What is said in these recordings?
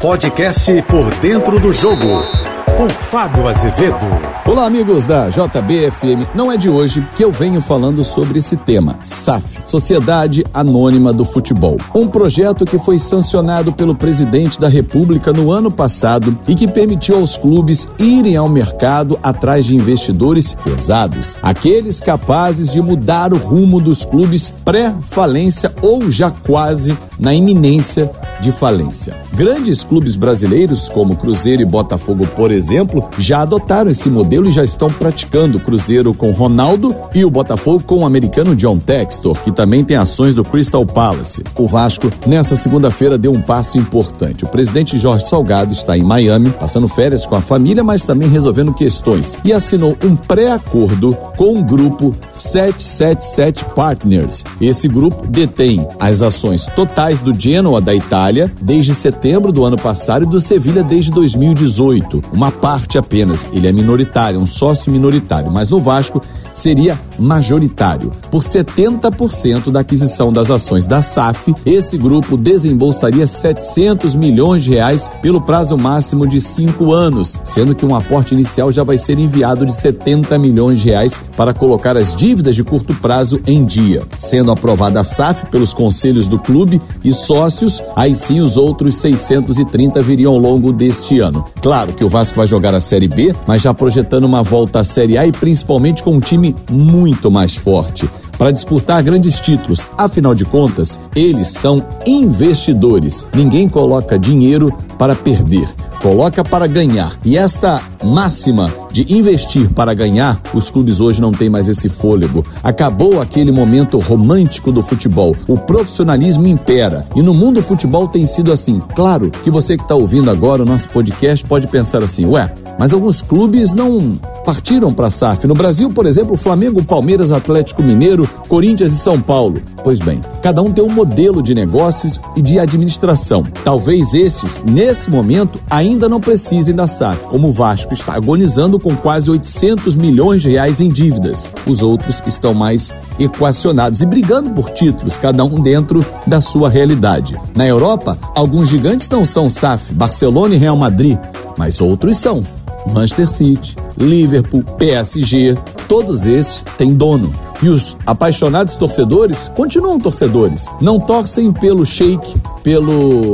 Podcast Por Dentro do Jogo, com Fábio Azevedo. Olá, amigos da JBFM. Não é de hoje que eu venho falando sobre esse tema, SAF, Sociedade Anônima do Futebol. Um projeto que foi sancionado pelo presidente da República no ano passado e que permitiu aos clubes irem ao mercado atrás de investidores pesados, aqueles capazes de mudar o rumo dos clubes pré-falência ou já quase na iminência de falência. Grandes clubes brasileiros, como Cruzeiro e Botafogo, por exemplo, já adotaram esse modelo e já estão praticando. O Cruzeiro com Ronaldo e o Botafogo com o americano John Textor, que também tem ações do Crystal Palace. O Vasco, nessa segunda-feira, deu um passo importante. O presidente Jorge Salgado está em Miami, passando férias com a família, mas também resolvendo questões, e assinou um pré-acordo com o grupo 777 Partners. Esse grupo detém as ações totais do Genoa da Itália desde setembro do ano passado e do Sevilha desde 2018. Uma parte apenas. Ele é minoritário, um sócio minoritário, mas no Vasco seria majoritário. Por 70% da aquisição das ações da SAF, esse grupo desembolsaria 700 milhões de reais pelo prazo máximo de cinco anos, sendo que um aporte inicial já vai ser enviado de 70 milhões de reais para colocar as dívidas de curto prazo em dia. Sendo aprovada a SAF pelos conselhos do clube e sócios, aí sim os outros 630 viriam ao longo deste ano. Claro que o Vasco vai jogar a Série B, mas já projetando uma volta à Série A e principalmente com um time muito mais forte para disputar grandes títulos. Afinal de contas, eles são investidores. Ninguém coloca dinheiro para perder coloca para ganhar. E esta máxima de investir para ganhar, os clubes hoje não têm mais esse fôlego. Acabou aquele momento romântico do futebol. O profissionalismo impera. E no mundo do futebol tem sido assim. Claro que você que está ouvindo agora o nosso podcast pode pensar assim: ué, mas alguns clubes não partiram para a SAF. No Brasil, por exemplo, Flamengo, Palmeiras, Atlético Mineiro, Corinthians e São Paulo. Pois bem, cada um tem um modelo de negócios e de administração. Talvez estes, nesse momento, ainda não precisem da SAF, como o Vasco está agonizando com quase 800 milhões de reais em dívidas. Os outros estão mais equacionados e brigando por títulos, cada um dentro da sua realidade. Na Europa, alguns gigantes não são SAF, Barcelona e Real Madrid, mas outros são. Manchester City, Liverpool, PSG, todos esses têm dono. E os apaixonados torcedores continuam torcedores. Não torcem pelo sheik, pelo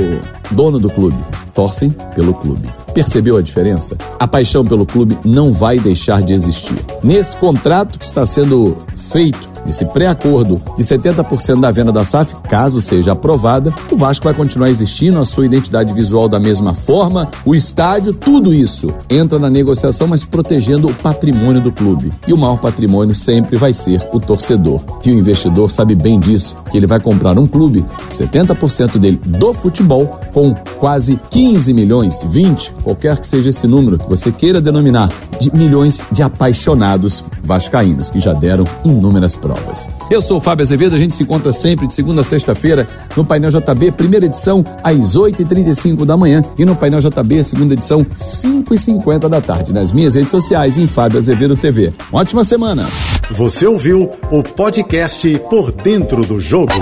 dono do clube. Torcem pelo clube. Percebeu a diferença? A paixão pelo clube não vai deixar de existir. Nesse contrato que está sendo feito esse pré-acordo de 70% da venda da SAF, caso seja aprovada, o Vasco vai continuar existindo, a sua identidade visual da mesma forma, o estádio, tudo isso entra na negociação, mas protegendo o patrimônio do clube. E o maior patrimônio sempre vai ser o torcedor. E o investidor sabe bem disso, que ele vai comprar um clube, 70% dele do futebol, com quase 15 milhões, 20, qualquer que seja esse número que você queira denominar, de milhões de apaixonados vascaínos, que já deram inúmeras provas. Eu sou o Fábio Azevedo, a gente se encontra sempre de segunda a sexta-feira no Painel JB, primeira edição, às 8h35 da manhã, e no Painel JB, segunda edição, 5h50 da tarde, nas minhas redes sociais em Fábio Azevedo TV. Uma ótima semana! Você ouviu o podcast Por Dentro do Jogo.